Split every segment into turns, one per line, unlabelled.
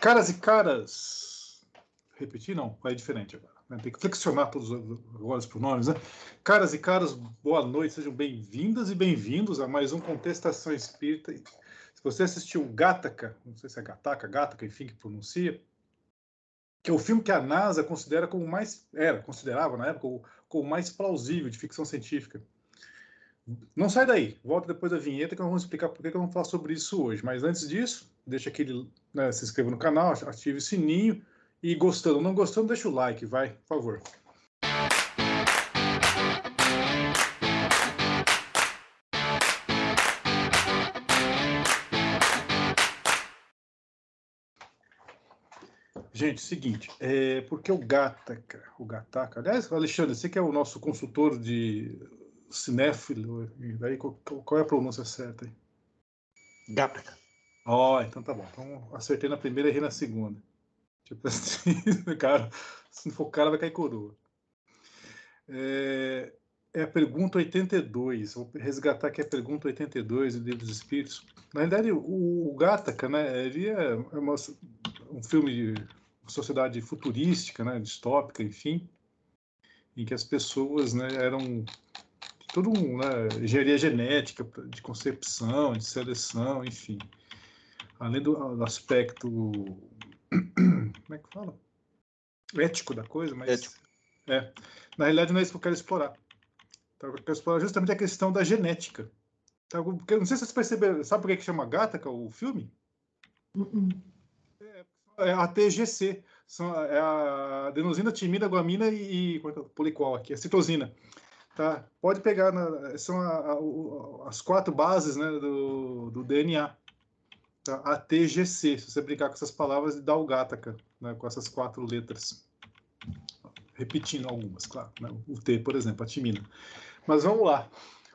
Caras e caras. Repetir? Não, é diferente agora. Né? Tem que flexionar todos agora os pronomes, né? Caras e caras, boa noite, sejam bem-vindas e bem-vindos a mais um Contestação Espírita. Se você assistiu Gataca, não sei se é Gataca, Gataca, enfim, que pronuncia, que é o filme que a NASA considera como mais. Era, considerava na época, como mais plausível de ficção científica. Não sai daí, volta depois da vinheta que nós vamos explicar por que vou falar sobre isso hoje. Mas antes disso, deixa aquele, né, se inscreva no canal, ative o sininho e gostando, não gostando, deixa o like, vai, por favor. Gente, seguinte, é, porque o Gataca, o Gataca, aliás, Alexandre, você que é o nosso consultor de cinéfilo, daí qual, qual, é a pronúncia certa aí?
Gataca.
Ó, oh, então tá bom. Então acertei na primeira e errei na segunda. Tipo assim, cara, se não for o cara, vai cair coroa. É, é, a pergunta 82. Vou resgatar aqui a pergunta 82 do Livro dos Espíritos. Na verdade, o, o Gataca, né, ele é uma, um filme de sociedade futurística, né, distópica, enfim, em que as pessoas né, eram tudo um, né, engenharia genética de concepção, de seleção, enfim além do, do aspecto como é que fala? Ético da coisa, mas Ético. é. Na realidade não é isso que eu quero explorar. Então, eu quero explorar justamente a questão da genética. Então, porque, não sei se vocês perceberam, sabe por que, que chama Gataca o filme? Uh -uh. É, é a TGC, são, é a adenosina, timina, guamina e, e é, é policol aqui, a citosina. Tá? Pode pegar, na, são a, a, as quatro bases né, do, do DNA. ATGC, se você brincar com essas palavras, e dá o Gataca, né, com essas quatro letras. Repetindo algumas, claro. Né? O T, por exemplo, a timina. Mas vamos lá.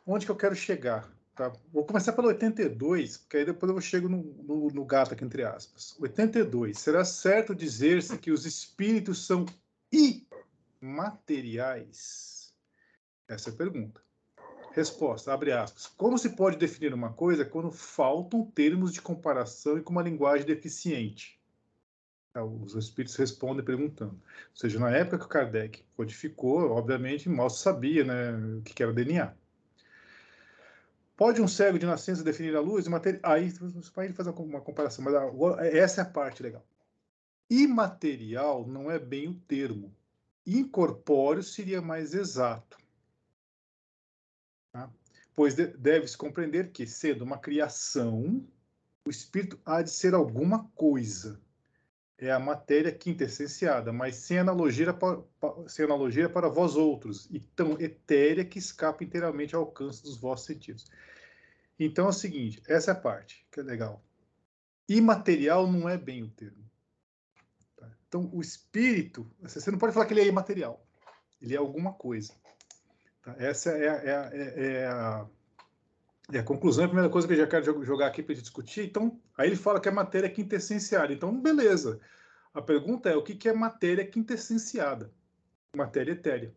Onde que eu quero chegar? Tá? Vou começar pelo 82, porque aí depois eu chego no, no, no entre aspas. 82. Será certo dizer-se que os espíritos são imateriais? Essa é a pergunta. Resposta, abre aspas. Como se pode definir uma coisa quando faltam termos de comparação e com uma linguagem deficiente? Então, os espíritos respondem perguntando. Ou seja, na época que o Kardec codificou, obviamente, mal sabia né, o que era DNA. Pode um cego de nascença definir a luz? Matéria... Aí pode fazer uma comparação, mas essa é a parte legal. Imaterial não é bem o termo. Incorpóreo seria mais exato. Pois de, deve-se compreender que, sendo uma criação, o espírito há de ser alguma coisa. É a matéria quintessenciada, mas sem analogia, para, sem analogia para vós outros, e tão etérea que escapa inteiramente ao alcance dos vossos sentidos. Então é o seguinte, essa é a parte que é legal. Imaterial não é bem o termo. Tá? Então, o espírito, você não pode falar que ele é imaterial. Ele é alguma coisa. Tá? Essa é, é, é, é, a, é a conclusão, a primeira coisa que eu já quero jogar aqui para discutir. Então, aí ele fala que a matéria é quintessenciada. Então, beleza. A pergunta é: o que, que é matéria quintessenciada? Matéria etérea.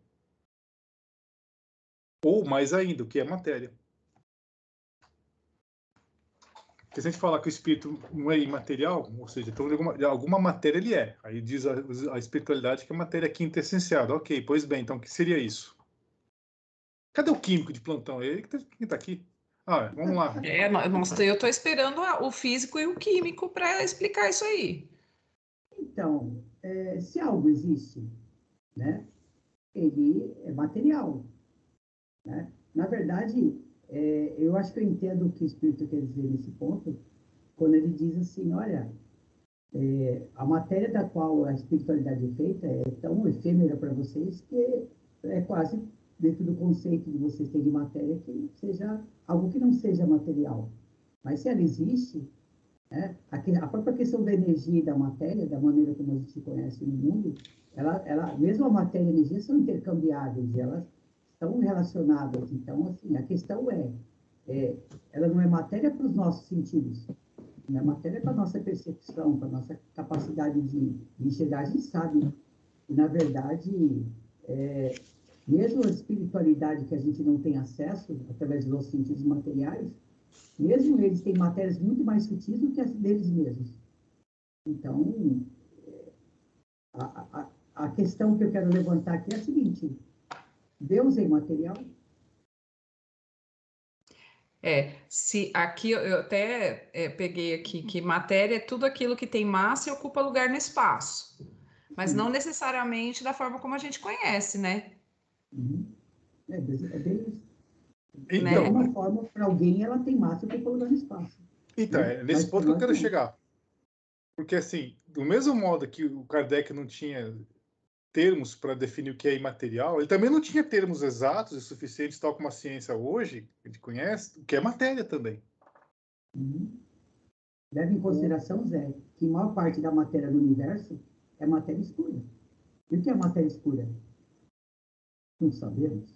Ou, mais ainda, o que é matéria? Porque se a gente falar que o espírito não é imaterial, ou seja, então de alguma, de alguma matéria ele é. Aí diz a, a espiritualidade que a matéria é quintessenciada. Ok, pois bem, então o que seria isso? Cadê o químico de plantão? Ele que está tá aqui. Ah, vamos lá.
É, nossa, eu estou esperando o físico e o químico para explicar isso aí.
Então, é, se algo existe, né, ele é material. Né? Na verdade, é, eu acho que eu entendo o que o Espírito quer dizer nesse ponto, quando ele diz assim, olha, é, a matéria da qual a espiritualidade é feita é tão efêmera para vocês que é quase dentro do conceito de vocês terem matéria que seja algo que não seja material. Mas se ela existe, né, a, própria questão da energia e da matéria, da maneira como a gente conhece no mundo, ela, ela, mesmo a matéria e a energia são intercambiáveis, elas estão relacionadas. Então, assim, a questão é, é ela não é matéria para os nossos sentidos, não é matéria para a nossa percepção, para a nossa capacidade de, de enxergar. A gente sabe que, na verdade, é, mesmo a espiritualidade que a gente não tem acesso através dos sentidos materiais, mesmo eles têm matérias muito mais sutis do que as deles mesmos. Então, a, a, a questão que eu quero levantar aqui é a seguinte: Deus é imaterial?
É, se aqui eu até é, peguei aqui que matéria é tudo aquilo que tem massa e ocupa lugar no espaço, mas não necessariamente da forma como a gente conhece, né?
Uhum. É, é bem isso.
Então,
De alguma forma, para alguém, ela tem massa e ocupa lugar no espaço.
então
né?
é nesse
Mas
ponto que eu quero chegar. Porque, assim, do mesmo modo que o Kardec não tinha termos para definir o que é imaterial, ele também não tinha termos exatos e suficientes, tal como a ciência hoje, que a gente conhece, o que é matéria também.
Uhum. Leve em consideração, Zé, que a maior parte da matéria do universo é matéria escura. E o que é matéria escura? Não sabemos.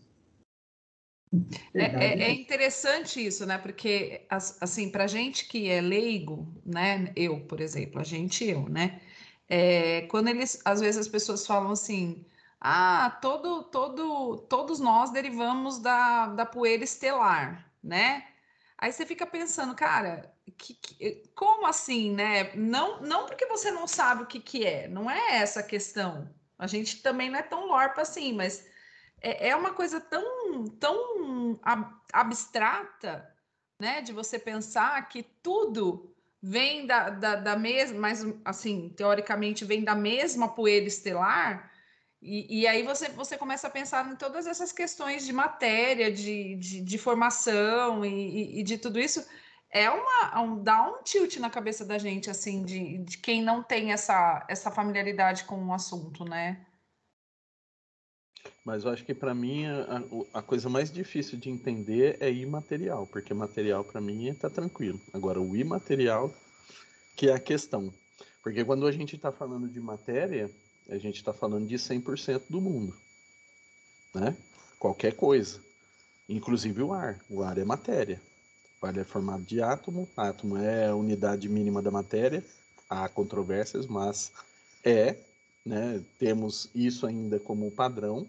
É, é- é interessante isso, né? Porque, as- assim, para gente que é leigo, né? Eu, por exemplo, a gente, eu, né? É, quando eles, às vezes as pessoas falam assim, ah, todo, todo, todos nós derivamos da, da poeira estelar, né? Aí você fica pensando, cara, que- que- como assim, né? Não, não porque você não sabe o que, que é, não é essa a questão. A gente também não é tão lorpa assim, mas é, é uma coisa tão, tão ab- abstrata, né? De você pensar que tudo vem da, da, da mesma, mas assim, teoricamente vem da mesma poeira estelar, e, e aí você, você começa a pensar em todas essas questões de matéria, de, de, de formação e, e- de tudo isso. É uma, um, dá um tilt na cabeça da gente, assim, de, de quem não tem essa, essa familiaridade com o assunto, né?
Mas eu acho que para mim a, a coisa mais difícil de entender é imaterial, porque material para mim está tranquilo. Agora o imaterial que é a questão. Porque quando a gente está falando de matéria, a gente está falando de 100% do mundo, né? Qualquer coisa, inclusive o ar. O ar é matéria. O ar é formado de átomo, átomo é a unidade mínima da matéria. Há controvérsias, mas é, né? Temos isso ainda como padrão.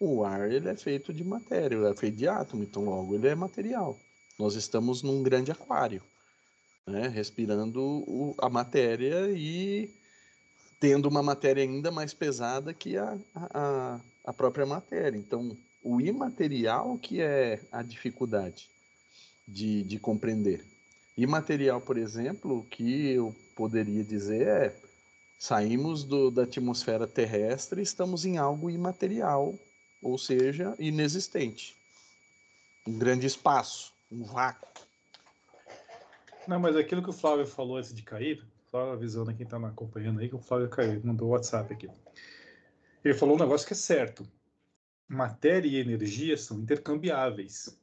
O ar ele é feito de matéria, ele é feito de átomo, então logo ele é material. Nós estamos num grande aquário, né? respirando o- a matéria e tendo uma matéria ainda mais pesada que a, a, a própria matéria. Então, o imaterial que é a dificuldade de, de compreender. Imaterial, por exemplo, o que eu poderia dizer é saímos do, da atmosfera terrestre estamos em algo imaterial, ou seja, inexistente. Um grande espaço, um vácuo.
Não, mas aquilo que o Flávio falou antes de cair, só avisando quem está acompanhando aí que o Flávio caiu, mandou o WhatsApp aqui. Ele falou um negócio que é certo. Matéria e energia são intercambiáveis.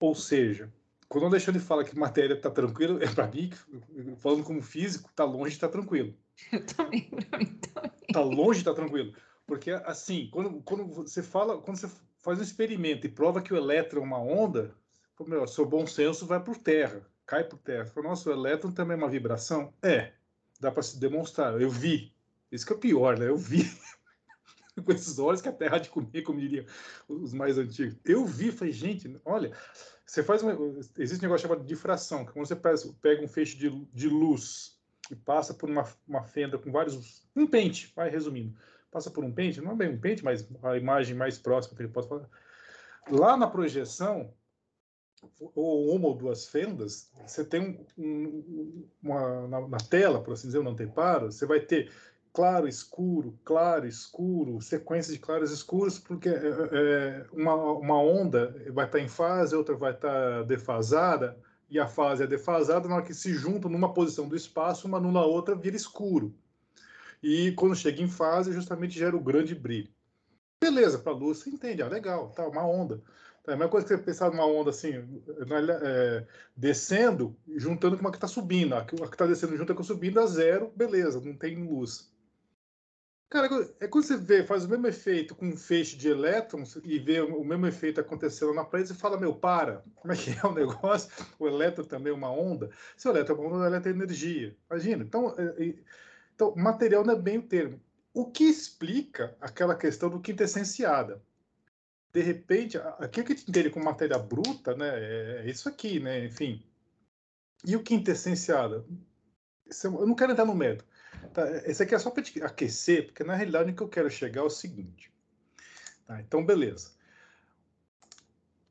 Ou seja, quando o Alexandre fala que matéria está tranquilo, é para mim, falando como físico, está longe de estar tranquilo.
Eu também, pra mim também.
Está longe de estar tranquilo. Porque, assim, quando, quando você fala, quando você faz um experimento e prova que o elétron é uma onda, meu, seu bom senso vai por terra, cai por terra. Fala, Nossa, o elétron também é uma vibração? É, dá para se demonstrar. Eu vi. Isso que é o pior, né? Eu vi. Com esses olhos que a terra de comer, como diriam os mais antigos. Eu vi, falei, gente, olha, você faz uma, existe um negócio chamado difração, que quando você pega, um feixe de, de luz e passa por uma, uma fenda com vários. Um pente, vai resumindo. Passa por um pente, não é bem um pente, mas a imagem mais próxima que ele pode falar. Lá na projeção, ou uma ou duas fendas, você tem um, um, uma, na, na, tela, por assim dizer, no anteparo, você vai ter claro, escuro, claro, escuro, sequência de claros escuros, porque é, é, uma, uma onda vai estar em fase, outra vai estar defasada, e a fase é defasada, na hora que se juntam numa posição do espaço, uma numa outra vira escuro. E quando chega em fase, justamente gera o grande brilho. Beleza, para a luz, você entende, ah, legal, tá, uma onda. É a mesma coisa que você pensar numa onda assim, é, descendo, juntando com uma que está subindo. A que está descendo junto com a subindo a zero, beleza, não tem luz. Cara, é quando você vê, faz o mesmo efeito com um feixe de elétrons e vê o mesmo efeito acontecendo na parede, você fala, meu, para, como é que é o negócio? O elétron também é uma onda? Se o elétron é uma onda, o elétron é energia. Imagina. Então, é, então, material não é bem o termo. O que explica aquela questão do quintessenciada? De repente, aquilo que a gente entende como matéria bruta, né, é isso aqui, né, enfim. E o quintessenciada? eu não quero entrar no método. Tá? Esse aqui é só para aquecer, porque na realidade o que eu quero chegar é o seguinte. Tá? Então, beleza.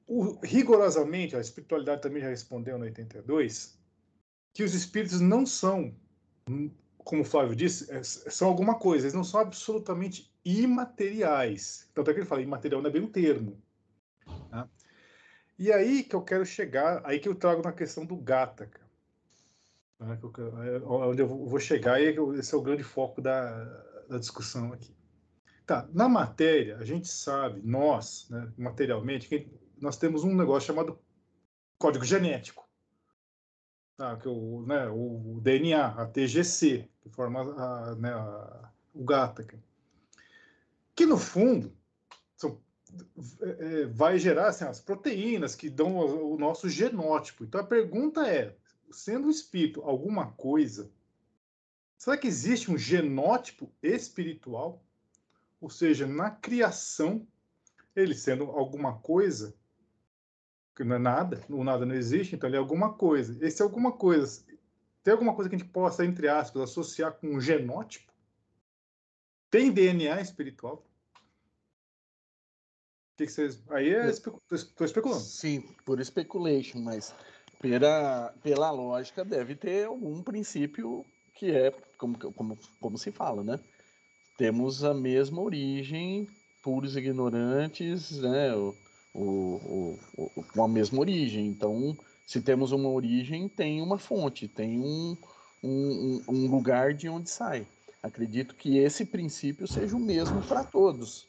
O, rigorosamente, a espiritualidade também já respondeu no 82, que os espíritos não são, como o Flávio disse, é, são alguma coisa, eles não são absolutamente imateriais. Tanto é que ele fala, imaterial não é bem um termo. Tá? E aí que eu quero chegar, aí que eu trago na questão do Gataca. Né, é onde eu vou chegar, e esse é o grande foco da, da discussão aqui. Tá, na matéria, a gente sabe, nós, né, materialmente, nós temos um negócio chamado código genético. Tá, que o, né, o DNA, a TGC, que forma a, né, a, o Gataca. Que, no fundo, são é, é, vai gerar assim, as proteínas que dão o nosso genótipo. Então a pergunta é: sendo o espírito alguma coisa, será que existe um genótipo espiritual? Ou seja, na criação, ele sendo alguma coisa, que não é nada, o nada não existe, então ele é alguma coisa. Esse é alguma coisa. Tem alguma coisa que a gente possa, entre aspas, associar com um genótipo? Tem DNA espiritual? que, que vocês. Aí é. Estou especulando.
Sim, por speculation, mas pela, pela lógica deve ter algum princípio que é como, como, como se fala, né? Temos a mesma origem, puros ignorantes, né? O, o, o, com a mesma origem. Então, se temos uma origem, tem uma fonte, tem um, um, um lugar de onde sai. Acredito que esse princípio seja o mesmo para todos.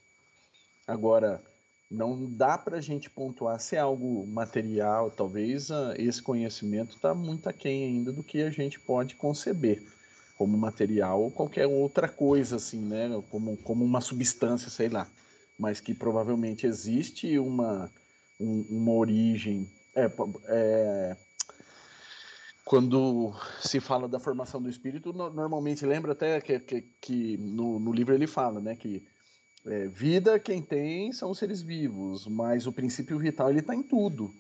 Agora, não dá para a gente pontuar se é algo material, talvez uh, esse conhecimento está muito aquém ainda do que a gente pode conceber como material ou qualquer outra coisa, assim, né? Como, como uma substância, sei lá. Mas que provavelmente existe uma, um, uma origem. É, é, quando se fala da formação do espírito, normalmente lembra até que, que, que no, no livro ele fala, né? Que é, vida quem tem são os seres vivos, mas o princípio vital ele está em tudo.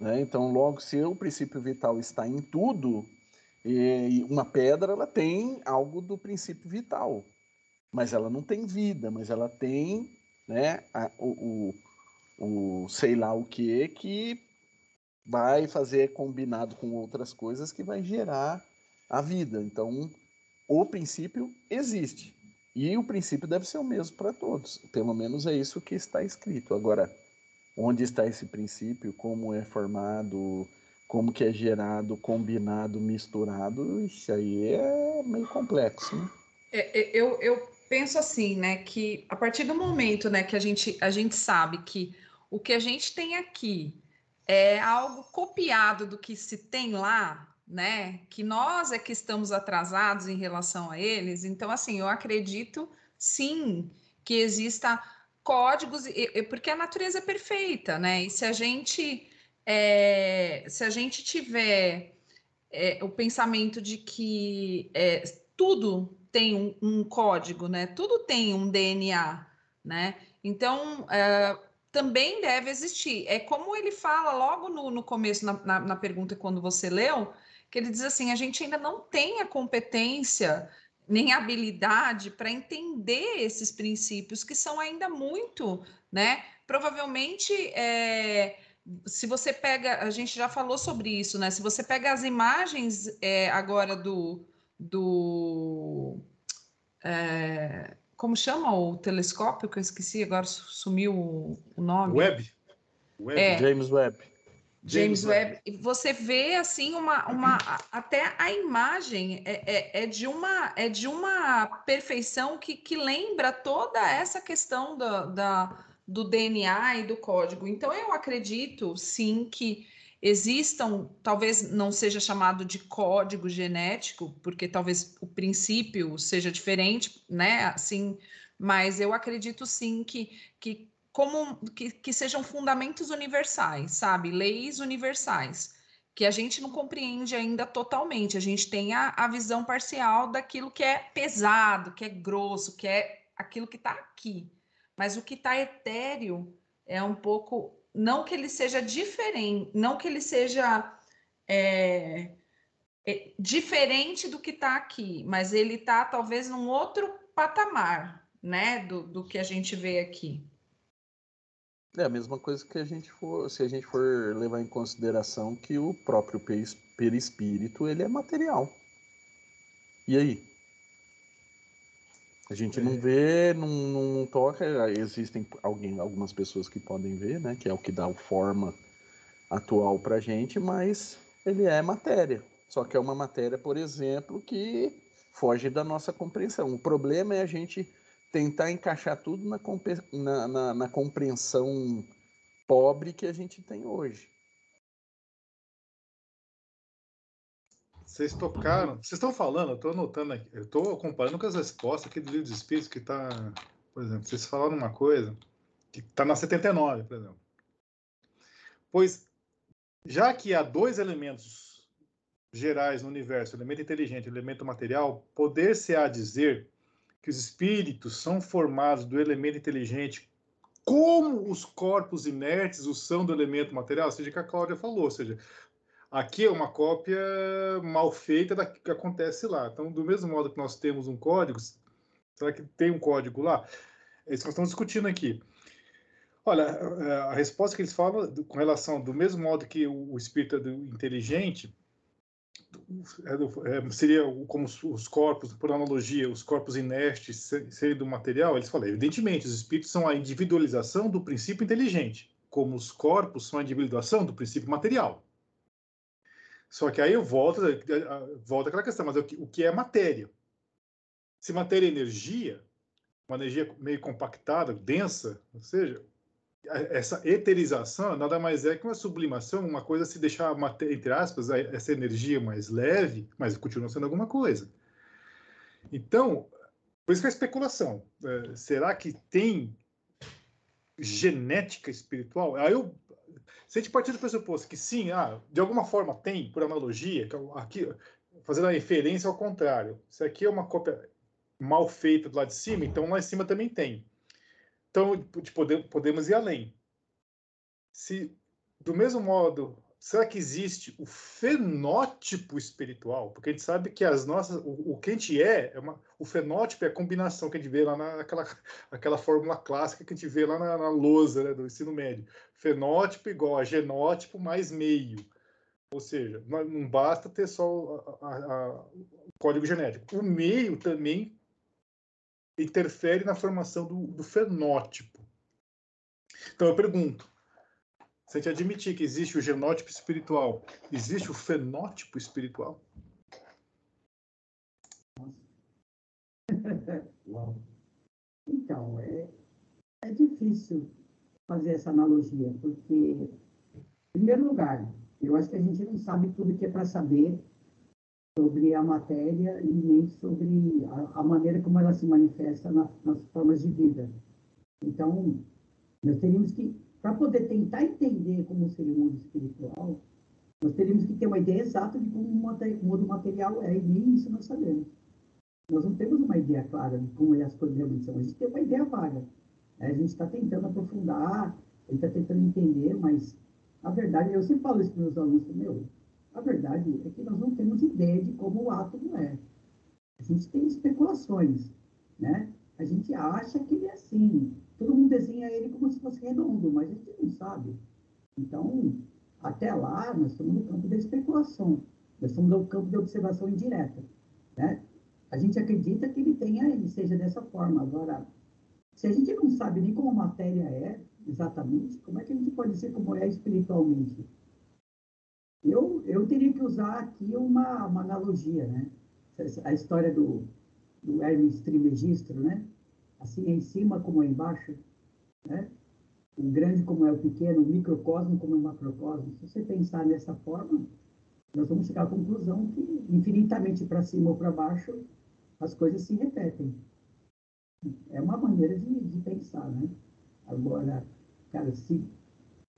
Né? Então, logo, se o princípio vital está em tudo, e uma pedra ela tem algo do princípio vital, mas ela não tem vida, mas ela tem né, a, o, o, o sei lá o que que vai fazer combinado com outras coisas que vai gerar a vida. Então, o princípio existe. E o princípio deve ser o mesmo para todos. Pelo menos é isso que está escrito. Agora, onde está esse princípio, como é formado, como que é gerado, combinado, misturado, isso aí é meio complexo. Né?
É, é, eu, eu penso assim, né, que a partir do momento, né, que a gente, a gente sabe que o que a gente tem aqui é algo copiado do que se tem lá, né? Que nós é que estamos atrasados em relação a eles. Então, assim, eu acredito sim que exista códigos, porque a natureza é perfeita, né? E se a gente é, se a gente tiver é, o pensamento de que é, tudo tem um, um, código, né? Tudo tem um DNA, né? Então é, também deve existir. É como ele fala logo no, no começo, na, na, na pergunta, quando você leu, que ele diz assim: a gente ainda não tem a competência nem habilidade para entender esses princípios que são ainda muito, né? Provavelmente, é, se você pega, a gente já falou sobre isso, né? Se você pega as imagens é, agora do, do é, como chama o telescópio que eu esqueci agora sumiu o nome?
Webb.
Webb. James Webb.
Webb, você vê assim uma, uma até a imagem é, é, é, de uma é de uma perfeição que, que lembra toda essa questão da, da, do DNA e do código. Então eu acredito sim que existam, talvez não seja chamado de código genético, porque talvez o princípio seja diferente, né? Assim, mas eu acredito sim que, que como que, que sejam fundamentos universais, sabe? Leis universais, que a gente não compreende ainda totalmente. A gente tem a, a visão parcial daquilo que é pesado, que é grosso, que é aquilo que está aqui. Mas o que está etéreo é um pouco. Não que ele seja diferente, não que ele seja. É, é diferente do que está aqui, mas ele está talvez num outro patamar, né, do, do que a gente vê aqui.
É a mesma coisa que a gente for, se a gente for levar em consideração que o próprio perispírito ele é material. E aí? A gente não é. vê, não, não toca. Existem alguém, algumas pessoas que podem ver, né? Que é o que dá a forma atual para a gente, mas ele é matéria. Só que é uma matéria, por exemplo, que foge da nossa compreensão. O problema é a gente tentar encaixar tudo na, na, na, na compreensão pobre que a gente tem hoje.
Vocês tocaram, vocês estão falando, eu estou anotando aqui, eu estou comparando com as respostas aqui do livro dos Espíritos, que está, por exemplo, vocês falaram uma coisa que está na 79, por exemplo. Pois, já que há dois elementos gerais no universo, elemento inteligente e elemento material, poder-se-á dizer que os espíritos são formados do elemento inteligente como os corpos inertes o são do elemento material, ou seja, que a Cláudia falou, ou seja, Aqui é uma cópia mal feita da que acontece lá. Então, do mesmo modo que nós temos um código, será que tem um código lá? É isso que nós estamos discutindo aqui. Olha, a resposta que eles falam com relação, do mesmo modo que o espírito é inteligente, seria como os corpos, por analogia, os corpos inertes serem do material, eles falam, evidentemente, os espíritos são a individualização do princípio inteligente, como os corpos são a individuação do princípio material. Só que aí eu volto, volta aquela questão, mas que, o que é matéria? Se matéria é energia, uma energia meio compactada, densa, ou seja, essa eterização nada mais é que uma sublimação, uma coisa se deixar, entre aspas, essa energia mais leve, mas continua sendo alguma coisa. Então, por isso que a especulação. É, será que tem genética espiritual? Aí eu se a gente partir do pressuposto que sim, ah, de alguma forma tem, por analogia, é aqui, fazendo a referência ao contrário, se aqui é uma cópia mal feita do lado de cima, então lá em cima também tem. Então, podemos ir além. Se, do mesmo modo, será que existe o fenótipo espiritual? Porque a gente sabe que as nossas, o, o que a gente é, é uma, o fenótipo é a combinação que a gente vê lá naquela aquela fórmula clássica que a gente vê lá na, na lousa né, do ensino médio. Fenótipo igual a genótipo mais meio. Ou seja, não basta ter só o código genético. O meio também interfere na formação do, do fenótipo. Então eu pergunto, se a gente admitir que existe o genótipo espiritual, existe o fenótipo espiritual?
Então, é, é difícil fazer essa analogia, porque, em primeiro lugar, eu acho que a gente não sabe tudo que é para saber sobre a matéria e nem sobre a, a maneira como ela se manifesta na, nas formas de vida. Então, nós teríamos que para poder tentar entender como seria o mundo espiritual, nós teríamos que ter uma ideia exata de como o mundo material é, e nem isso nós sabemos. Nós não temos uma ideia clara de como as coisas realmente são, a gente tem uma ideia vaga. A gente está tentando aprofundar, a gente está tentando entender, mas a verdade, eu sempre falo isso para os meus alunos, meu, a verdade é que nós não temos ideia de como o átomo é. A gente tem especulações, né? A gente acha que ele é assim, todo mundo desenha ele como se fosse redondo, mas a gente não sabe. Então, até lá, nós estamos no campo da especulação, nós estamos no campo de observação indireta. Né? A gente acredita que ele tenha, ele seja dessa forma. Agora, se a gente não sabe nem como a matéria é exatamente, como é que a gente pode ser como é espiritualmente? Eu, eu teria que usar aqui uma, uma analogia, né? A história do, do Hermes Trismegisto, né? assim é em cima como é embaixo, né? o grande como é o pequeno, o microcosmo como é o macrocosmo. Se você pensar dessa forma, nós vamos chegar à conclusão que infinitamente para cima ou para baixo as coisas se repetem. É uma maneira de, de pensar, né? Agora, cara, se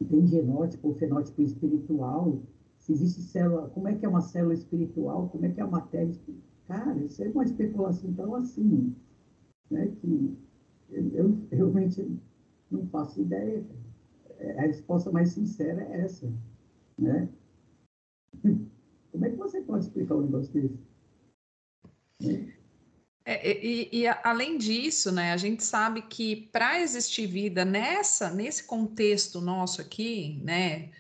tem genótipo ou fenótipo espiritual, se existe célula, como é que é uma célula espiritual, como é que é a matéria espiritual? Cara, isso é uma especulação tão assim, né, que eu realmente não faço ideia. A resposta mais sincera é essa, né? Como é que você pode explicar um negócio desse?
Né? É, e, e, além disso, né, a gente sabe que para existir vida nessa, nesse contexto nosso aqui, né,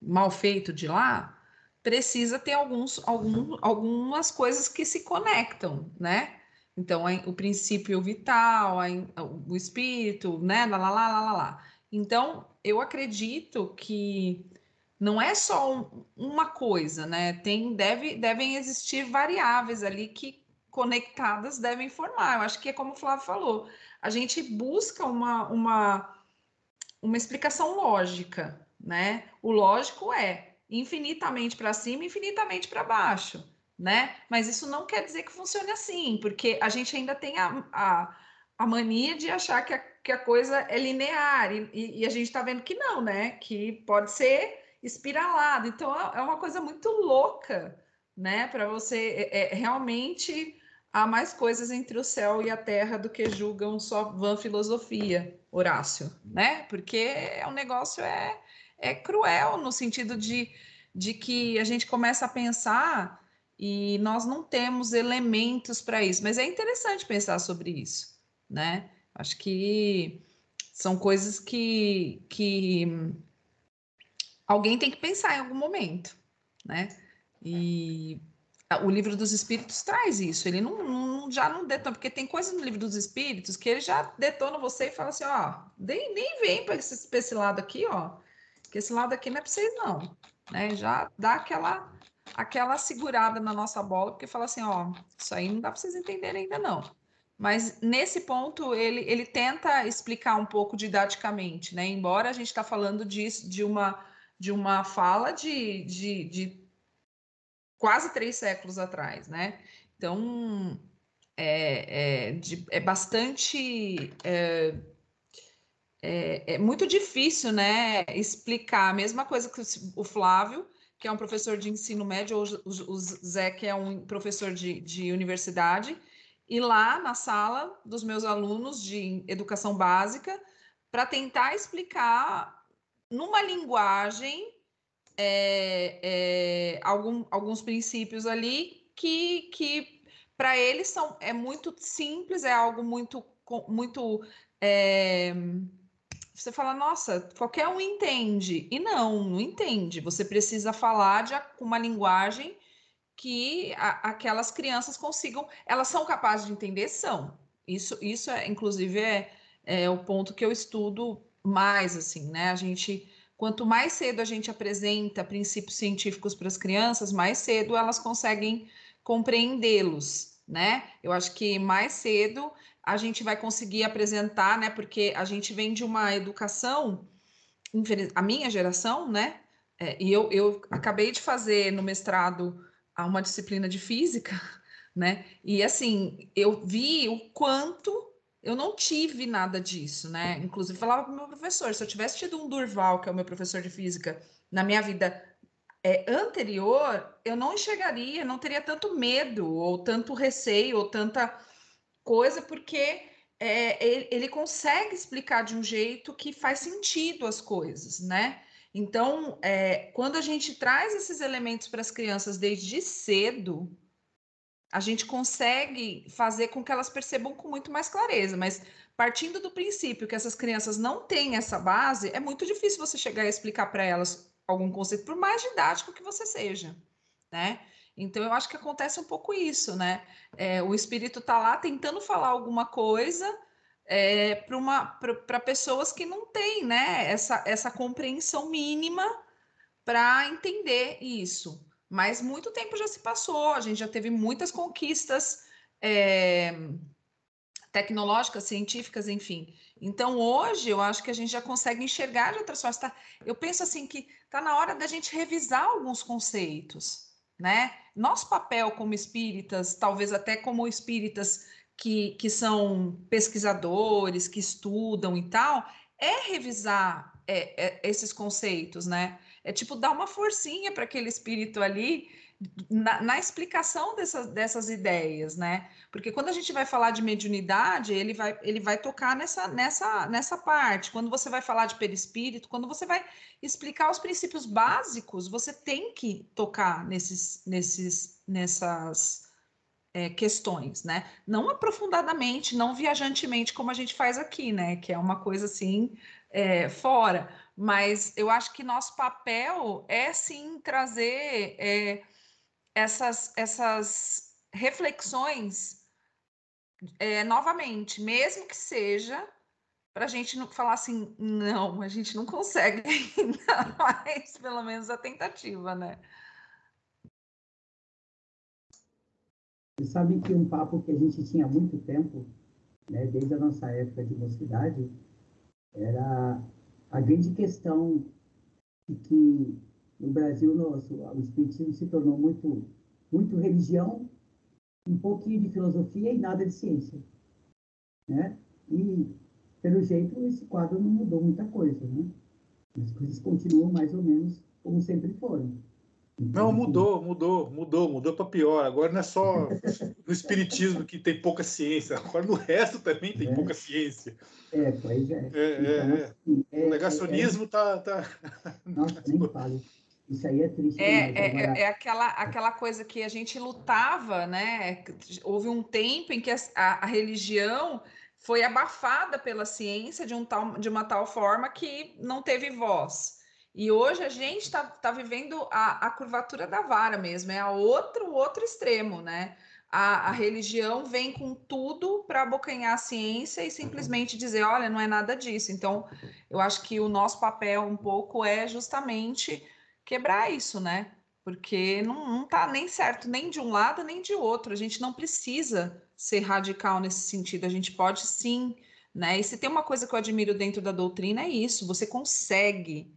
mal feito de lá, precisa ter alguns, algum, algumas coisas que se conectam, né? Então, o princípio vital, o espírito, né? Lá, lá, lá, lá, lá. Então, eu acredito que não é só uma coisa, né? Tem, deve, devem existir variáveis ali que conectadas devem formar. Eu acho que é como o Flávio falou, a gente busca uma, uma, uma explicação lógica, né? O lógico é infinitamente para cima, infinitamente para baixo, né? Mas isso não quer dizer que funcione assim, porque a gente ainda tem a, a, a mania de achar que a, que a coisa é linear, e, e a gente está vendo que não, né? Que pode ser espiralado. Então é, é uma coisa muito louca, né? Para você é, é, realmente há mais coisas entre o céu e a terra do que julgam só vã filosofia, Horácio, né? Porque o negócio é, é cruel no sentido de, de que a gente começa a pensar e nós não temos elementos para isso. Mas é interessante pensar sobre isso, né? Acho que são coisas que, que alguém tem que pensar em algum momento, né? E o livro dos espíritos traz isso. Ele não, não, já não detona, porque tem coisas no livro dos espíritos que ele já detona você e fala assim: ó, nem, nem vem para esse, esse, lado aqui, ó, que esse lado aqui não é para vocês, não. Né? Já dá aquela, aquela segurada na nossa bola, porque fala assim: ó, isso aí não dá para vocês entenderem ainda, não. Mas nesse ponto ele, ele tenta explicar um pouco didaticamente, né? Embora a gente está falando disso de uma de uma fala de, de, de quase três séculos atrás, né? Então, é, é, de, é bastante. É, é, é, muito difícil, né? Explicar a mesma coisa que o Flávio, que é um professor de ensino médio, ou o, Zé, que é um professor de, de universidade, e lá na sala dos meus alunos de educação básica, para tentar explicar numa linguagem é, é, algum, alguns princípios ali que, que para eles são é muito simples, é algo muito muito é, você fala, nossa, qualquer um entende. E não, não entende. Você precisa falar de uma linguagem que a, aquelas crianças consigam. Elas são capazes de entender? São. Isso, isso é, inclusive, é, é o ponto que eu estudo mais, assim, né? A gente Quanto mais cedo a gente apresenta princípios científicos para as crianças, mais cedo elas conseguem compreendê-los, né? Eu acho que mais cedo a gente vai conseguir apresentar, né? Porque a gente vem de uma educação, a minha geração, né? É, e eu, eu acabei de fazer no mestrado uma disciplina de física, né? E assim, eu vi o quanto eu não tive nada disso, né? Inclusive, falava para o meu professor: se eu tivesse tido um Durval, que é o meu professor de física, na minha vida é, anterior, eu não enxergaria, não teria tanto medo, ou tanto receio, ou tanta coisa, porque é, ele, ele, consegue explicar de um jeito que faz sentido as coisas, né? Então, é, quando a gente traz esses elementos para as crianças desde cedo, a gente consegue fazer com que elas percebam com muito mais clareza, mas partindo do princípio que essas crianças não têm essa base, é muito difícil você chegar e explicar para elas algum conceito, por mais didático que você seja, né? Então eu acho que acontece um pouco isso, né? É, o espírito está lá tentando falar alguma coisa é, para pessoas que não têm, né? Essa, essa compreensão mínima para entender isso. Mas muito tempo já se passou, a gente já teve muitas conquistas é, tecnológicas, científicas, enfim. Então, hoje, eu acho que a gente já consegue enxergar de outras formas. Tá? Eu penso assim que está na hora da gente revisar alguns conceitos, né? Nosso papel como espíritas, talvez até como espíritas que, que são pesquisadores, que estudam e tal, é revisar é, é, esses conceitos, né? É tipo dar uma forcinha para aquele espírito ali na, na, explicação dessas, dessas ideias, né? Porque quando a gente vai falar de mediunidade, ele vai, ele vai tocar nessa, nessa, nessa parte. Quando você vai falar de perispírito, quando você vai explicar os princípios básicos, você tem que tocar nesses, nesses, nessas é, questões, né? Não aprofundadamente, não viajantemente como a gente faz aqui, né? Que é uma coisa assim é, fora. Mas eu acho que nosso papel é sim trazer é, essas, essas reflexões é, novamente, mesmo que seja para a gente não falar assim, não, a gente não consegue ainda, mas pelo menos a tentativa, né?
Você sabe que um papo que a gente tinha há muito tempo, né, desde a nossa época de mocidade, era a grande questão que no Brasil nosso, o espiritismo se tornou muito, muito religião, um pouquinho de filosofia e nada de ciência, né? E pelo jeito esse quadro não mudou muita coisa, né? As coisas continuam mais ou menos como sempre foram.
Então, não, mudou, mudou, mudou, mudou para pior. Agora não é só no espiritismo que tem pouca ciência, agora no resto também tem é. pouca ciência.
É, pois é.
é, é então, é. Assim, é o negacionismo está. Tá...
Nossa, nem falo. Isso aí é triste.
É, é, é, é, aquela, aquela coisa que a gente lutava, né? Houve um tempo em que a, a, a religião foi abafada pela ciência de, um tal, de uma tal forma que não teve voz. E hoje a gente está tá vivendo a, a curvatura da vara mesmo, é a outro, outro extremo, né? A, a religião vem com tudo para abocanhar a ciência e simplesmente dizer, olha, não é nada disso. Então, eu acho que o nosso papel um pouco é justamente quebrar isso, né? Porque não, não tá nem certo nem de um lado nem de outro. A gente não precisa ser radical nesse sentido. A gente pode sim, né? E se tem uma coisa que eu admiro dentro da doutrina é isso: você consegue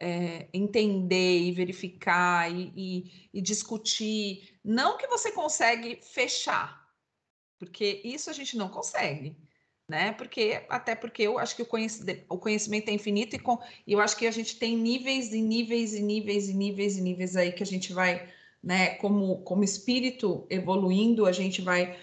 é, entender e verificar e, e, e, discutir. Não que você consegue fechar, porque isso a gente não consegue né? Porque até porque eu acho que o, conhecimento, o conhecimento é infinito e, com, e eu acho que a gente tem níveis e níveis e níveis e níveis e níveis aí que a gente vai, né? Como como espírito evoluindo, a gente vai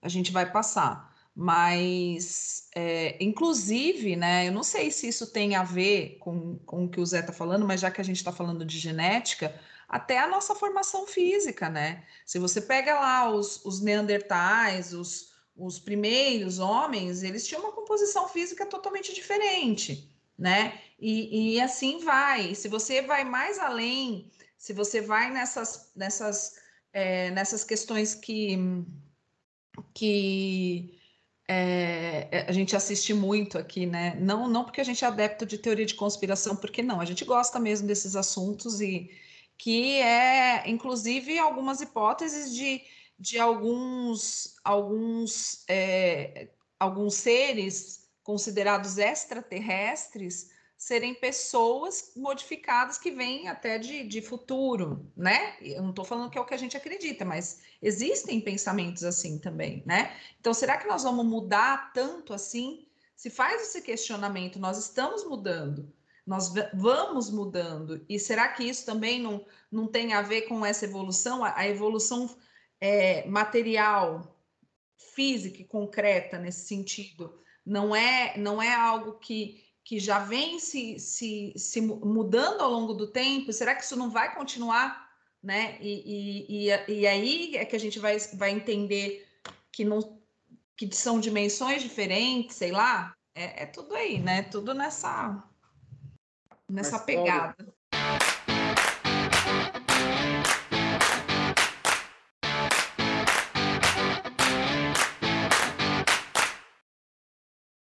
a gente vai passar. Mas, é, inclusive, né? Eu não sei se isso tem a ver com, com o que o Zé está falando, mas já que a gente está falando de genética, até a nossa formação física, né? Se você pega lá os, os neandertais, os os primeiros homens, eles tinham uma composição física totalmente diferente, né? E, e assim vai. Se você vai mais além, se você vai nessas, nessas, é, nessas questões que, que é, a gente assiste muito aqui, né? Não, não porque a gente é adepto de teoria de conspiração, porque não, a gente gosta mesmo desses assuntos e que é, inclusive, algumas hipóteses de de alguns, alguns, é, alguns seres considerados extraterrestres serem pessoas modificadas que vêm até de, de futuro, né? Eu não estou falando que é o que a gente acredita, mas existem pensamentos assim também, né? Então, será que nós vamos mudar tanto assim? Se faz esse questionamento, nós estamos mudando, nós vamos mudando, e será que isso também não, não tem a ver com essa evolução? A, a evolução é, material, física e concreta nesse sentido. Não é, não é algo que, que já vem se, se, se mudando ao longo do tempo? Será que isso não vai continuar? Né? E, e, e, e aí é que a gente vai, vai entender que, não, que são dimensões diferentes, sei lá. É, é tudo aí, né? Tudo nessa, nessa pegada.